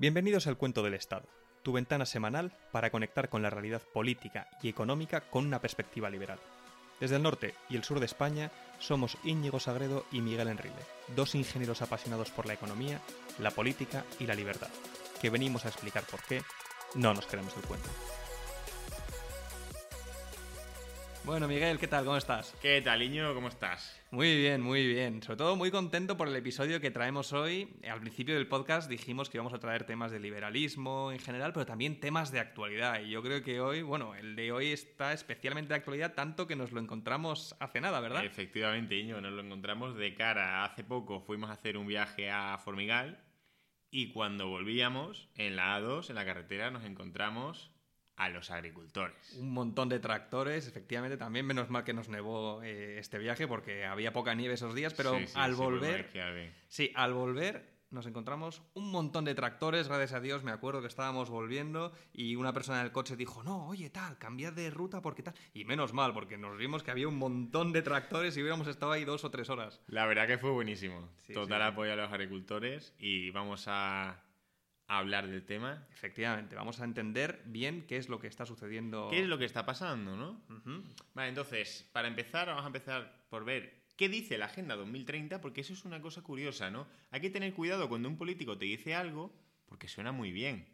Bienvenidos al Cuento del Estado, tu ventana semanal para conectar con la realidad política y económica con una perspectiva liberal. Desde el norte y el sur de España somos Íñigo Sagredo y Miguel Enrile, dos ingenieros apasionados por la economía, la política y la libertad, que venimos a explicar por qué no nos queremos el cuento. Bueno, Miguel, ¿qué tal? ¿Cómo estás? ¿Qué tal, Iño? ¿Cómo estás? Muy bien, muy bien. Sobre todo muy contento por el episodio que traemos hoy. Al principio del podcast dijimos que íbamos a traer temas de liberalismo en general, pero también temas de actualidad. Y yo creo que hoy, bueno, el de hoy está especialmente de actualidad, tanto que nos lo encontramos hace nada, ¿verdad? Efectivamente, Iño, nos lo encontramos de cara. Hace poco fuimos a hacer un viaje a Formigal y cuando volvíamos, en la A2, en la carretera, nos encontramos a los agricultores. Un montón de tractores, efectivamente, también menos mal que nos nevó eh, este viaje porque había poca nieve esos días, pero al volver... Sí, al volver nos encontramos un montón de tractores, gracias a Dios, me acuerdo que estábamos volviendo y una persona en el coche dijo, no, oye, tal, cambiar de ruta porque tal. Y menos mal, porque nos vimos que había un montón de tractores y hubiéramos estado ahí dos o tres horas. La verdad que fue buenísimo. Total apoyo a los agricultores y vamos a hablar del tema. Efectivamente, vamos a entender bien qué es lo que está sucediendo. ¿Qué es lo que está pasando, no? Vale, entonces, para empezar, vamos a empezar por ver qué dice la Agenda 2030, porque eso es una cosa curiosa, ¿no? Hay que tener cuidado cuando un político te dice algo, porque suena muy bien.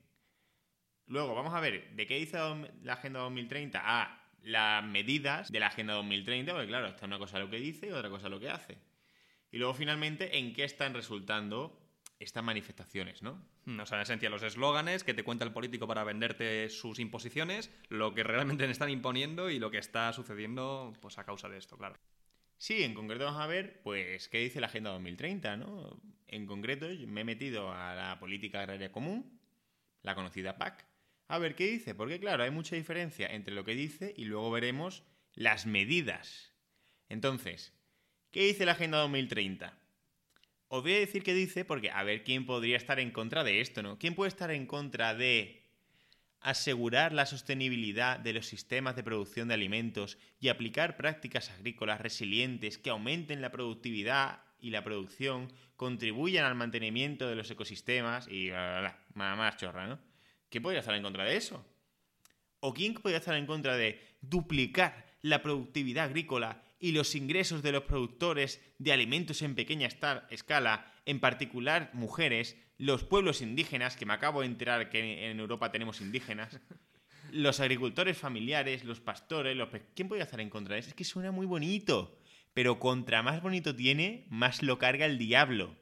Luego, vamos a ver, ¿de qué dice la Agenda 2030? Ah, las medidas de la Agenda 2030, porque claro, esta es una cosa lo que dice y otra cosa lo que hace. Y luego, finalmente, ¿en qué están resultando estas manifestaciones, ¿no? Mm, o sea, en esencia, los eslóganes que te cuenta el político para venderte sus imposiciones, lo que realmente le están imponiendo y lo que está sucediendo pues a causa de esto, claro. Sí, en concreto vamos a ver, pues, qué dice la Agenda 2030, ¿no? En concreto, me he metido a la Política Agraria Común, la conocida PAC, a ver qué dice, porque claro, hay mucha diferencia entre lo que dice y luego veremos las medidas. Entonces, ¿qué dice la Agenda 2030? Os voy a decir qué dice porque a ver quién podría estar en contra de esto, ¿no? ¿Quién puede estar en contra de asegurar la sostenibilidad de los sistemas de producción de alimentos y aplicar prácticas agrícolas resilientes que aumenten la productividad y la producción, contribuyan al mantenimiento de los ecosistemas y bla, bla, más chorra, ¿no? ¿Quién podría estar en contra de eso? ¿O quién podría estar en contra de duplicar la productividad agrícola y los ingresos de los productores de alimentos en pequeña escala, en particular mujeres, los pueblos indígenas, que me acabo de enterar que en Europa tenemos indígenas, los agricultores familiares, los pastores, los... ¿quién puede estar en contra de eso? Es que suena muy bonito, pero contra más bonito tiene, más lo carga el diablo.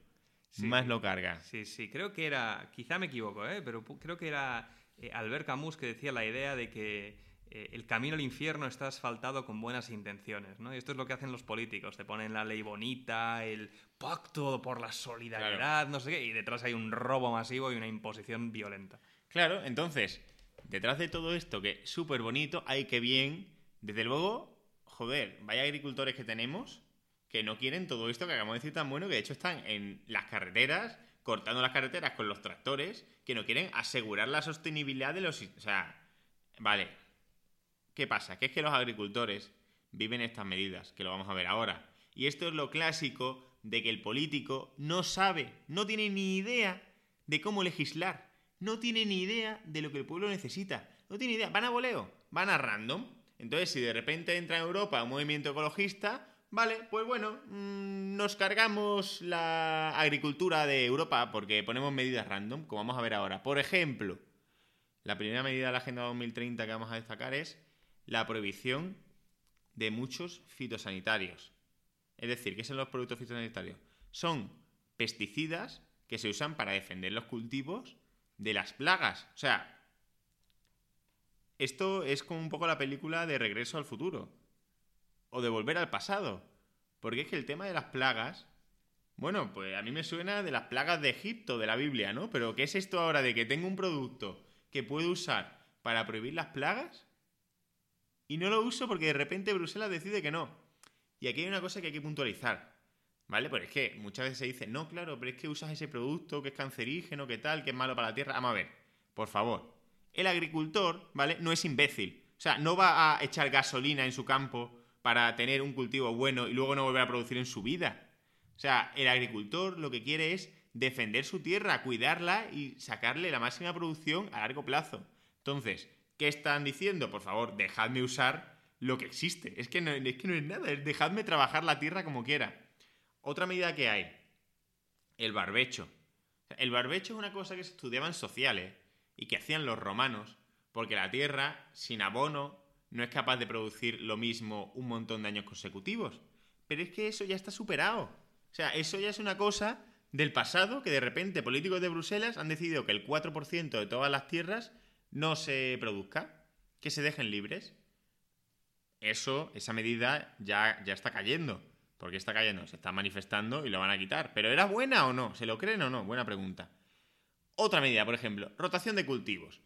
más lo carga. Sí, sí, creo que era, quizá me equivoco, ¿eh? pero creo que era eh, Albert Camus que decía la idea de que eh, el camino al infierno está asfaltado con buenas intenciones, ¿no? Y esto es lo que hacen los políticos, te ponen la ley bonita, el pacto por la solidaridad, no sé qué, y detrás hay un robo masivo y una imposición violenta. Claro, entonces, detrás de todo esto, que es súper bonito, hay que bien, desde luego, joder, vaya agricultores que tenemos que no quieren todo esto que acabamos de decir tan bueno, que de hecho están en las carreteras, cortando las carreteras con los tractores, que no quieren asegurar la sostenibilidad de los... O sea, vale, ¿Qué pasa? Que es que los agricultores viven estas medidas, que lo vamos a ver ahora. Y esto es lo clásico de que el político no sabe, no tiene ni idea de cómo legislar, no tiene ni idea de lo que el pueblo necesita, no tiene idea, van a voleo, van a random. Entonces, si de repente entra en Europa un movimiento ecologista, vale, pues bueno, mm, nos cargamos la agricultura de Europa porque ponemos medidas random, como vamos a ver ahora. Por ejemplo, la primera medida de la Agenda 2030 que vamos a destacar es la prohibición de muchos fitosanitarios. Es decir, ¿qué son los productos fitosanitarios? Son pesticidas que se usan para defender los cultivos de las plagas. O sea, esto es como un poco la película de Regreso al futuro. O de Volver al pasado. Porque es que el tema de las plagas. Bueno, pues a mí me suena de las plagas de Egipto, de la Biblia, ¿no? Pero ¿qué es esto ahora de que tengo un producto que puedo usar para prohibir las plagas? Y no lo uso porque de repente Bruselas decide que no. Y aquí hay una cosa que hay que puntualizar. ¿Vale? Pues es que muchas veces se dice, no, claro, pero es que usas ese producto que es cancerígeno, que tal, que es malo para la tierra. Vamos a ver, por favor. El agricultor, ¿vale? No es imbécil. O sea, no va a echar gasolina en su campo para tener un cultivo bueno y luego no volver a producir en su vida. O sea, el agricultor lo que quiere es defender su tierra, cuidarla y sacarle la máxima producción a largo plazo. Entonces, ¿qué están diciendo? Por favor, dejadme usar lo que existe. Es que no es, que no es nada, es dejadme trabajar la tierra como quiera. Otra medida que hay, el barbecho. El barbecho es una cosa que se estudiaba en sociales y que hacían los romanos, porque la tierra, sin abono, no es capaz de producir lo mismo un montón de años consecutivos. Pero es que eso ya está superado. O sea, eso ya es una cosa del pasado que de repente políticos de Bruselas han decidido que el 4% de todas las tierras no se produzca, que se dejen libres. Eso, esa medida ya, ya está cayendo. ¿Por qué está cayendo? Se está manifestando y lo van a quitar. ¿Pero era buena o no? ¿Se lo creen o no? Buena pregunta. Otra medida, por ejemplo, rotación de cultivos.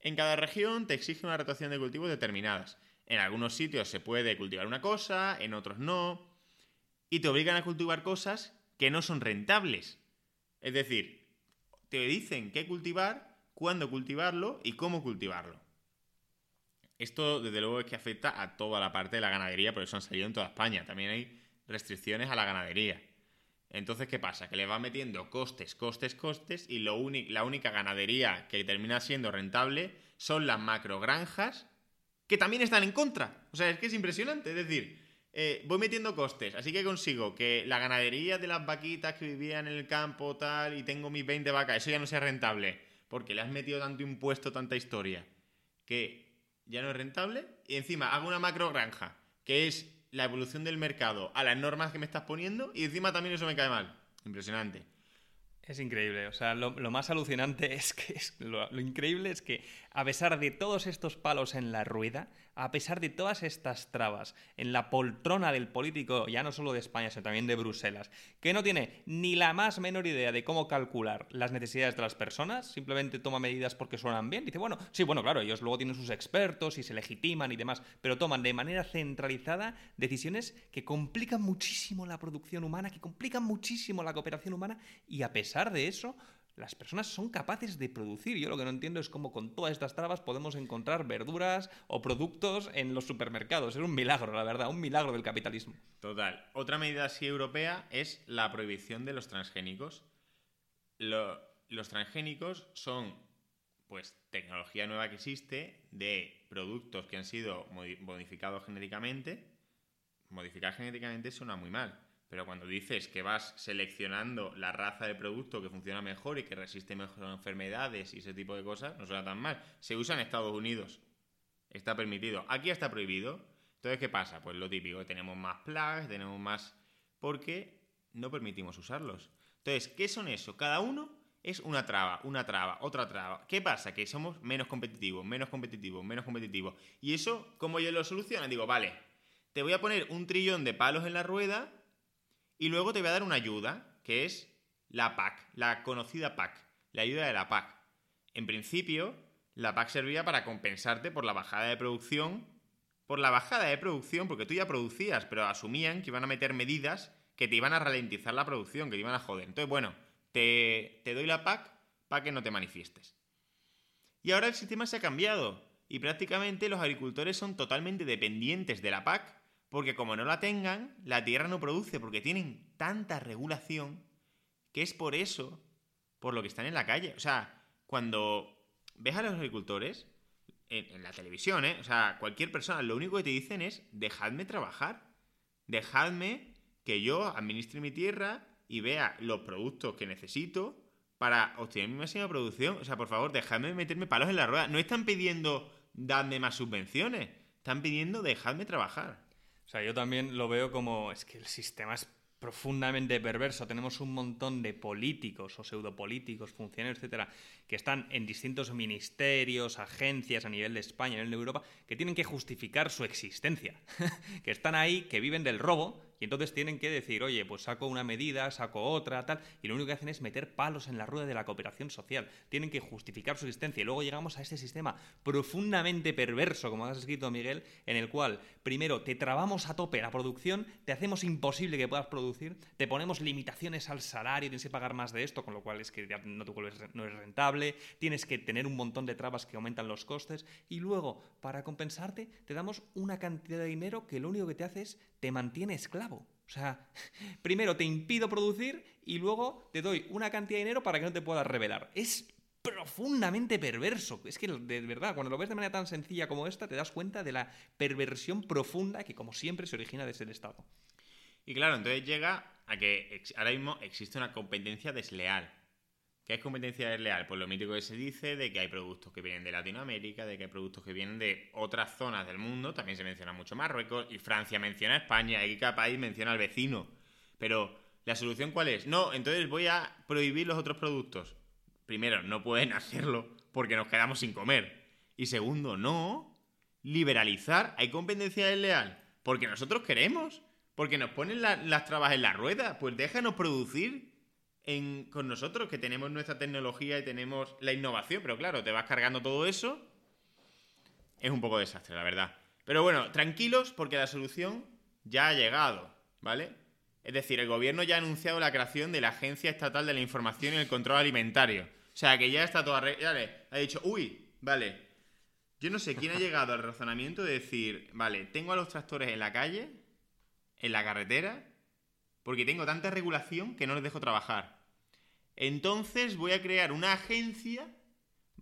En cada región te exige una rotación de cultivos determinadas. En algunos sitios se puede cultivar una cosa, en otros no. Y te obligan a cultivar cosas que no son rentables. Es decir, te dicen qué cultivar, cuándo cultivarlo y cómo cultivarlo. Esto, desde luego, es que afecta a toda la parte de la ganadería, por eso han salido en toda España. También hay restricciones a la ganadería. Entonces, ¿qué pasa? Que le va metiendo costes, costes, costes y lo la única ganadería que termina siendo rentable son las macrogranjas que también están en contra. O sea, es que es impresionante. Es decir, eh, voy metiendo costes, así que consigo que la ganadería de las vaquitas que vivían en el campo tal y tengo mis 20 vacas, eso ya no sea rentable, porque le has metido tanto impuesto, tanta historia, que ya no es rentable. Y encima hago una macrogranja, que es la evolución del mercado a las normas que me estás poniendo y encima también eso me cae mal. Impresionante. Es increíble, o sea, lo, más alucinante es que lo, increíble es que a pesar de todos estos palos en la rueda, a pesar de todas estas trabas en la poltrona del político, ya no solo de España, sino también de Bruselas, que no tiene ni la más menor idea de cómo calcular las necesidades de las personas, simplemente toma medidas porque suenan bien, dice, bueno, sí, bueno, claro, ellos luego tienen sus expertos y se legitiman y demás, pero toman de manera centralizada decisiones que complican muchísimo la producción humana, que complican muchísimo la cooperación humana y a pesar de eso, las personas son capaces de producir. Yo lo que no entiendo es cómo con todas estas trabas podemos encontrar verduras o productos en los supermercados. Es un milagro, la verdad, un milagro del capitalismo. Total. Otra medida así europea es la prohibición de los transgénicos. los transgénicos son pues tecnología nueva que existe de productos que han sido modificados genéticamente. Modificar genéticamente suena muy mal pero cuando dices que vas seleccionando la raza de producto que funciona mejor y que resiste mejor a enfermedades y ese tipo de cosas, no suena tan mal. Se usa en Estados Unidos. Está permitido. Aquí está prohibido. Entonces, ¿qué pasa? Pues lo típico, tenemos más plagas, tenemos más... porque no permitimos usarlos. Entonces, ¿qué son eso? Cada uno es una traba, una traba, otra traba. ¿Qué pasa? Que somos menos competitivos, menos competitivos, menos competitivos. Y eso, ¿cómo yo lo soluciono? Digo, vale, te voy a poner un trillón de palos en la rueda y luego te voy a dar una ayuda, que es la PAC, la conocida PAC, la ayuda de la PAC. En principio, la PAC servía para compensarte por la bajada de producción, por la bajada de producción, porque tú ya producías, pero asumían que iban a meter medidas que te iban a ralentizar la producción, que te iban a joder. Entonces, bueno, te, te doy la PAC para que no te manifiestes. Y ahora el sistema se ha cambiado y prácticamente los agricultores son totalmente dependientes de la PAC porque como no la tengan, la tierra no produce, porque tienen tanta regulación que es por eso por lo que están en la calle. O sea, cuando ves a los agricultores, en, la televisión, ¿eh? O sea, cualquier persona, lo único que te dicen es, dejadme trabajar, dejadme que yo administre mi tierra y vea los productos que necesito para obtener mi máxima producción. O sea, por favor, dejadme meterme palos en la rueda. No están pidiendo, dadme más subvenciones. Están pidiendo, dejadme trabajar. Sea, yo también lo veo como, es que el sistema es profundamente perverso. Tenemos un montón de políticos o pseudopolíticos, funcionarios, etcétera, que están en distintos ministerios, agencias a nivel de España, a nivel de Europa, que tienen que justificar su existencia. que están ahí, que viven del robo y entonces tienen que decir, oye, pues saco una medida, saco otra, tal, y lo único que hacen es meter palos en la rueda de la cooperación social. Tienen que justificar su existencia. Y luego llegamos a ese sistema profundamente perverso, como has escrito, Miguel, en el cual primero te trabamos a tope la producción, te hacemos imposible que puedas producir, te ponemos limitaciones al salario, tienes que pagar más de esto, con lo cual es que no, te no es rentable, tienes que tener un montón de trabas que aumentan los costes, y luego, para compensarte, te damos una cantidad de dinero que lo único que te hace es te mantiene esclavo O sea, primero te impido producir y luego te doy una cantidad de dinero para que no te puedas revelar. Es profundamente perverso. Es que de verdad, cuando lo ves de manera tan sencilla como esta, te das cuenta de la perversión profunda que, como siempre, se origina desde el Estado. Y claro, entonces llega a que ahora mismo existe una competencia desleal. ¿Qué es competencia desleal? Pues lo mítico que se dice de que hay productos que vienen de Latinoamérica, de que hay productos que vienen de otras zonas del mundo, también se menciona mucho Marruecos, y Francia menciona a España, y cada país menciona al vecino. Pero, ¿la solución cuál es? No, entonces voy a prohibir los otros productos primero, no pueden hacerlo porque nos quedamos sin comer. Y segundo, no. Liberalizar, hay competencia desleal. Porque nosotros queremos. Porque nos ponen las trabas en la rueda. Pues déjanos producir con nosotros, que tenemos nuestra tecnología y tenemos la innovación. Pero claro, te vas cargando todo eso. Es un poco desastre, la verdad. Pero bueno, tranquilos porque la solución ya ha llegado, ¿vale? Es decir, el gobierno ya ha anunciado la creación de la Agencia Estatal de la Información y el Control Alimentario o sea, que ya está todo arreglado. Ha dicho, uy, vale. Yo no sé quién ha llegado al razonamiento de decir, vale, tengo a los tractores en la calle, en la carretera, porque tengo tanta regulación que no les dejo trabajar. Entonces voy a crear una agencia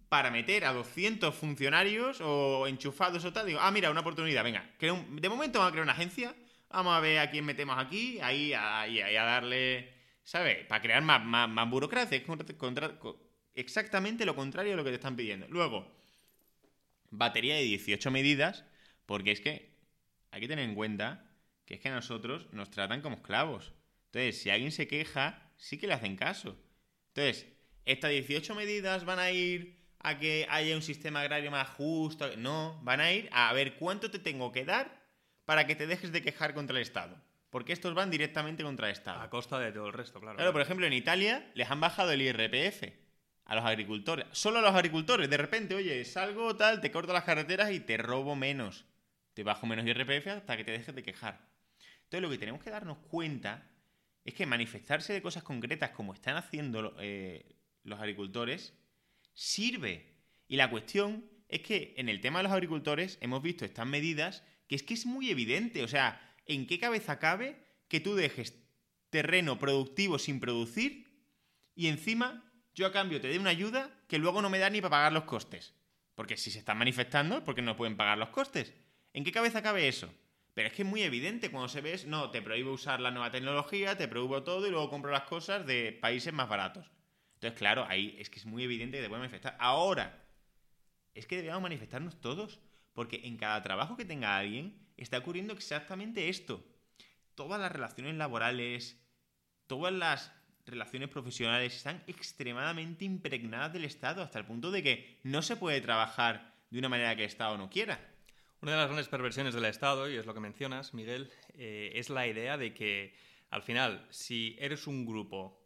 para meter a 200 funcionarios o enchufados o tal. Digo, ah, mira, una oportunidad, venga. de momento vamos a crear una agencia, vamos a ver a quién metemos aquí, ahí, ahí, a darle, ¿sabes? Para crear más, más, burocracia. Contra, exactamente lo contrario de lo que te están pidiendo. Luego, batería de 18 medidas, porque es que hay que tener en cuenta que es que a nosotros nos tratan como esclavos. Entonces, si alguien se queja, sí que le hacen caso. Entonces, estas 18 medidas van a ir a que haya un sistema agrario más justo. No, van a ir a ver cuánto te tengo que dar para que te dejes de quejar contra el Estado. Porque estos van directamente contra el Estado. A costa de todo el resto, claro. Claro, por ejemplo, en Italia les han bajado el IRPF a los agricultores. Solo a los agricultores. De repente, oye, salgo tal, te corto las carreteras y te robo menos. Te bajo menos IRPF hasta que te dejes de quejar. Entonces, lo que tenemos que darnos cuenta es que manifestarse de cosas concretas como están haciendo eh, los agricultores sirve. Y la cuestión es que en el tema de los agricultores hemos visto estas medidas que es que es muy evidente. O sea, ¿en qué cabeza cabe que tú dejes terreno productivo sin producir y encima yo a cambio te doy una ayuda que luego no me da ni para pagar los costes. Porque si se están manifestando, porque no pueden pagar los costes. ¿En qué cabeza cabe eso? Pero es que es muy evidente cuando se ve, no, te prohíbo usar la nueva tecnología, te prohíbo todo y luego compro las cosas de países más baratos. Entonces, claro, ahí es que es muy evidente que te pueden manifestar. Ahora, es que debemos manifestarnos todos, porque en cada trabajo que tenga alguien está ocurriendo exactamente esto. Todas las relaciones laborales, todas las relaciones profesionales están extremadamente impregnadas del Estado, hasta el punto de que no se puede trabajar de una manera que el Estado no quiera. Una de las grandes perversiones del Estado, y es lo que mencionas, Miguel, eh, es la idea de que al final, si eres un grupo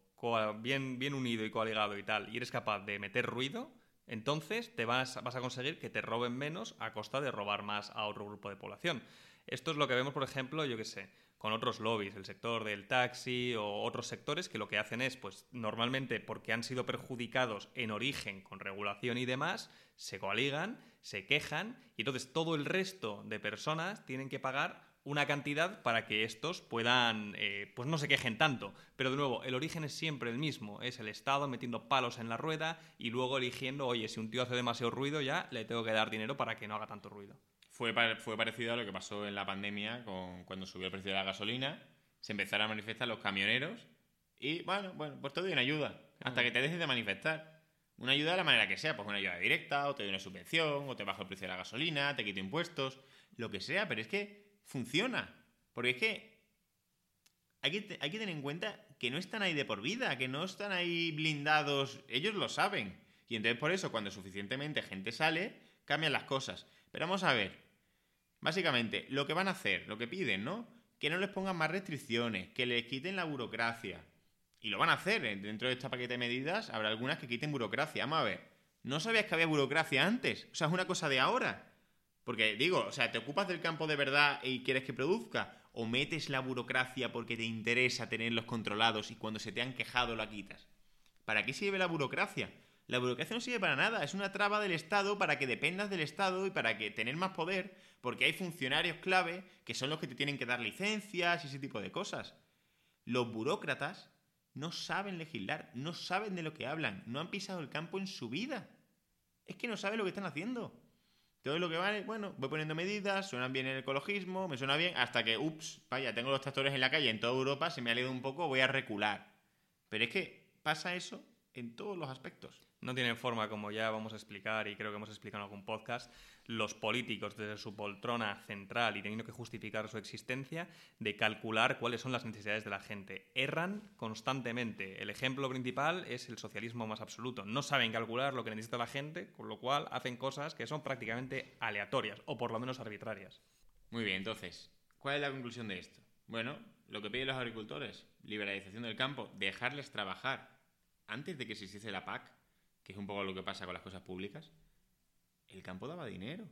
bien, bien unido y coaligado y tal, y eres capaz de meter ruido, entonces te vas, vas a conseguir que te roben menos a costa de robar más a otro grupo de población. Esto es lo que vemos, por ejemplo, yo qué sé, con otros lobbies, el sector del taxi o otros sectores que lo que hacen es, pues normalmente porque han sido perjudicados en origen con regulación y demás, se coaligan, se quejan y entonces todo el resto de personas tienen que pagar una cantidad para que estos puedan, eh, pues no se quejen tanto. Pero de nuevo, el origen es siempre el mismo, es el Estado metiendo palos en la rueda y luego eligiendo, oye, si un tío hace demasiado ruido ya le tengo que dar dinero para que no haga tanto ruido fue, fue parecido a lo que pasó en la pandemia con, cuando subió el precio de la gasolina. Se empezaron a manifestar los camioneros y, bueno, bueno pues te doy una ayuda hasta que te dejes de manifestar. Una ayuda de la manera que sea, pues una ayuda directa, o te doy una subvención, o te bajo el precio de la gasolina, te quito impuestos, lo que sea, pero es que funciona. Porque es que hay que, hay que tener en cuenta que no están ahí de por vida, que no están ahí blindados, ellos lo saben. Y entonces por eso, cuando suficientemente gente sale, cambian las cosas. Pero vamos a ver, Básicamente, lo que van a hacer, lo que piden, ¿no? Que no les pongan más restricciones, que les quiten la burocracia. Y lo van a hacer. ¿eh? Dentro de esta paquete de medidas habrá algunas que quiten burocracia. Vamos a ver. ¿No sabías que había burocracia antes? O sea, es una cosa de ahora. Porque digo, o sea, ¿te ocupas del campo de verdad y quieres que produzca? ¿O metes la burocracia porque te interesa tenerlos controlados y cuando se te han quejado la quitas? ¿Para qué sirve la burocracia? La burocracia no sirve para nada, es una traba del Estado para que dependas del Estado y para que tener más poder, porque hay funcionarios clave que son los que te tienen que dar licencias y ese tipo de cosas. Los burócratas no saben legislar, no saben de lo que hablan, no han pisado el campo en su vida. Es que no saben lo que están haciendo. Todo lo que vale, bueno, voy poniendo medidas, suenan bien el ecologismo, me suena bien, hasta que, ups, vaya, tengo los tractores en la calle en toda Europa, se me ha leído un poco, voy a recular. Pero es que pasa eso en todos los aspectos no tienen forma, como ya vamos a explicar y creo que hemos explicado en algún podcast, los políticos desde su poltrona central y teniendo que justificar su existencia, de calcular cuáles son las necesidades de la gente. Erran constantemente. El ejemplo principal es el socialismo más absoluto. No saben calcular lo que necesita la gente, con lo cual hacen cosas que son prácticamente aleatorias o por lo menos arbitrarias. Muy bien, entonces, ¿cuál es la conclusión de esto? Bueno, lo que piden los agricultores, liberalización del campo, dejarles trabajar. Antes de que se hiciese la PAC, que es un poco lo que pasa con las cosas públicas, el campo daba dinero.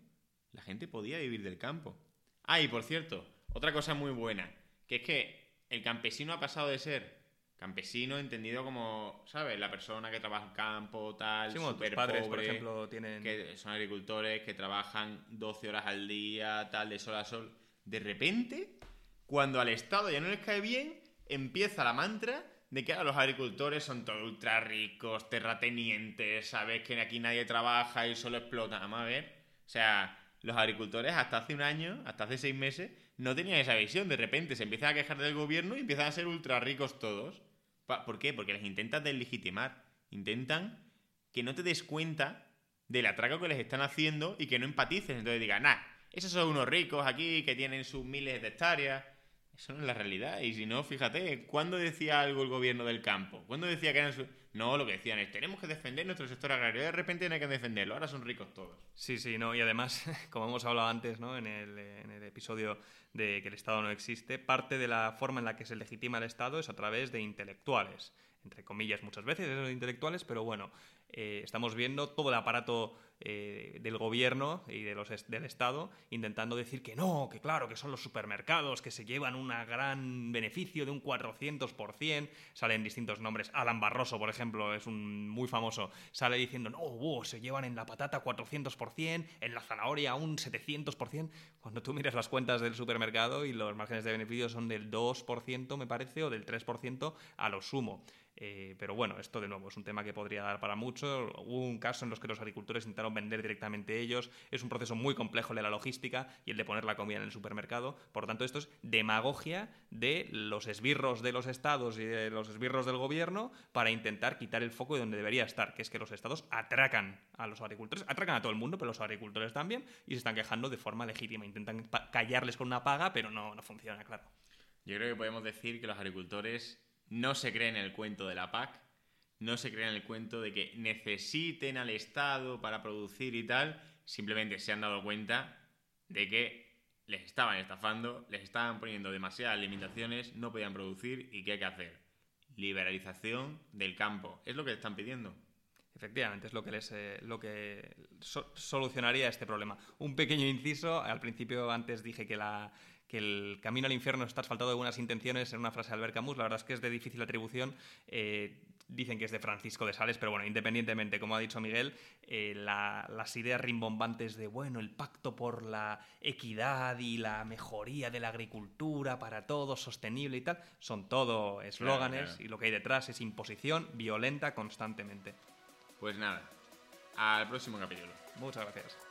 La gente podía vivir del campo. Ah, y por cierto, otra cosa muy buena, que es que el campesino ha pasado de ser campesino entendido como, ¿sabes? La persona que trabaja en campo, tal, sí, super padres, por ejemplo, tienen... Que son agricultores, que trabajan 12 horas al día, tal, de sol a sol. De repente, cuando al Estado ya no les cae bien, empieza la mantra de que los agricultores son todos ultra ricos, terratenientes, sabes que aquí nadie trabaja y solo explota. Vamos a ver. O sea, los agricultores hasta hace un año, hasta hace seis meses, no tenían esa visión. De repente se empiezan a quejar del gobierno y empiezan a ser ultra ricos todos. ¿Por qué? Porque les intentan deslegitimar. Intentan que no te des cuenta del atraco que les están haciendo y que no empatices. Entonces digan, nah, esos son unos ricos aquí que tienen sus miles de hectáreas eso no es la realidad. Y si no, fíjate, ¿cuándo decía algo el gobierno del campo? ¿Cuándo decía que eran su... No, lo que decían es, tenemos que defender nuestro sector agrario. De repente no hay que defenderlo, ahora son ricos todos. Sí, sí, no. Y además, como hemos hablado antes ¿no? en, el, en el episodio de que el Estado no existe, parte de la forma en la que se legitima el Estado es a través de intelectuales. Entre comillas, muchas veces, esos intelectuales, pero bueno, eh, estamos viendo todo el aparato eh, del gobierno y de los del Estado intentando decir que no, que claro, que son los supermercados, que se llevan un gran beneficio de un 400%, salen distintos nombres. Alan Barroso, por ejemplo, es un muy famoso, sale diciendo, no, se llevan en la patata 400%, en la zanahoria un 700%, cuando tú miras las cuentas del supermercado y los márgenes de beneficio son del 2%, me parece, o del 3% a lo sumo. Eh, pero bueno, esto de nuevo es un tema que podría dar para mucho. Hubo un caso en los que los agricultores intentaron vender directamente ellos. Es un proceso muy complejo el de la logística y el de poner la comida en el supermercado. Por lo tanto, esto es demagogia de los esbirros de los estados y de los esbirros del gobierno para intentar quitar el foco de donde debería estar, que es que los estados atracan a los agricultores, atracan a todo el mundo, pero los agricultores también, y se están quejando de forma legítima. Intentan callarles con una paga, pero no, no funciona, claro. Yo creo que podemos decir que los agricultores no se creen el cuento de la PAC, no se creen el cuento de que necesiten al Estado para producir y tal, simplemente se han dado cuenta de que les estaban estafando, les estaban poniendo demasiadas limitaciones, no podían producir y ¿qué hay que hacer? Liberalización del campo, es lo que están pidiendo. Efectivamente, es lo que, les, eh, lo que solucionaría este problema. Un pequeño inciso, al principio antes dije que la, que el camino al infierno está asfaltado de buenas intenciones en una frase de Albert Camus. La verdad es que es de difícil atribución. Eh, dicen que es de Francisco de Sales, pero bueno, independientemente, como ha dicho Miguel, eh, las ideas rimbombantes de, bueno, el pacto por la equidad y la mejoría de la agricultura para todos, sostenible y tal, son todo eslóganes y lo que hay detrás es imposición violenta constantemente. Pues nada, al próximo capítulo. Muchas gracias.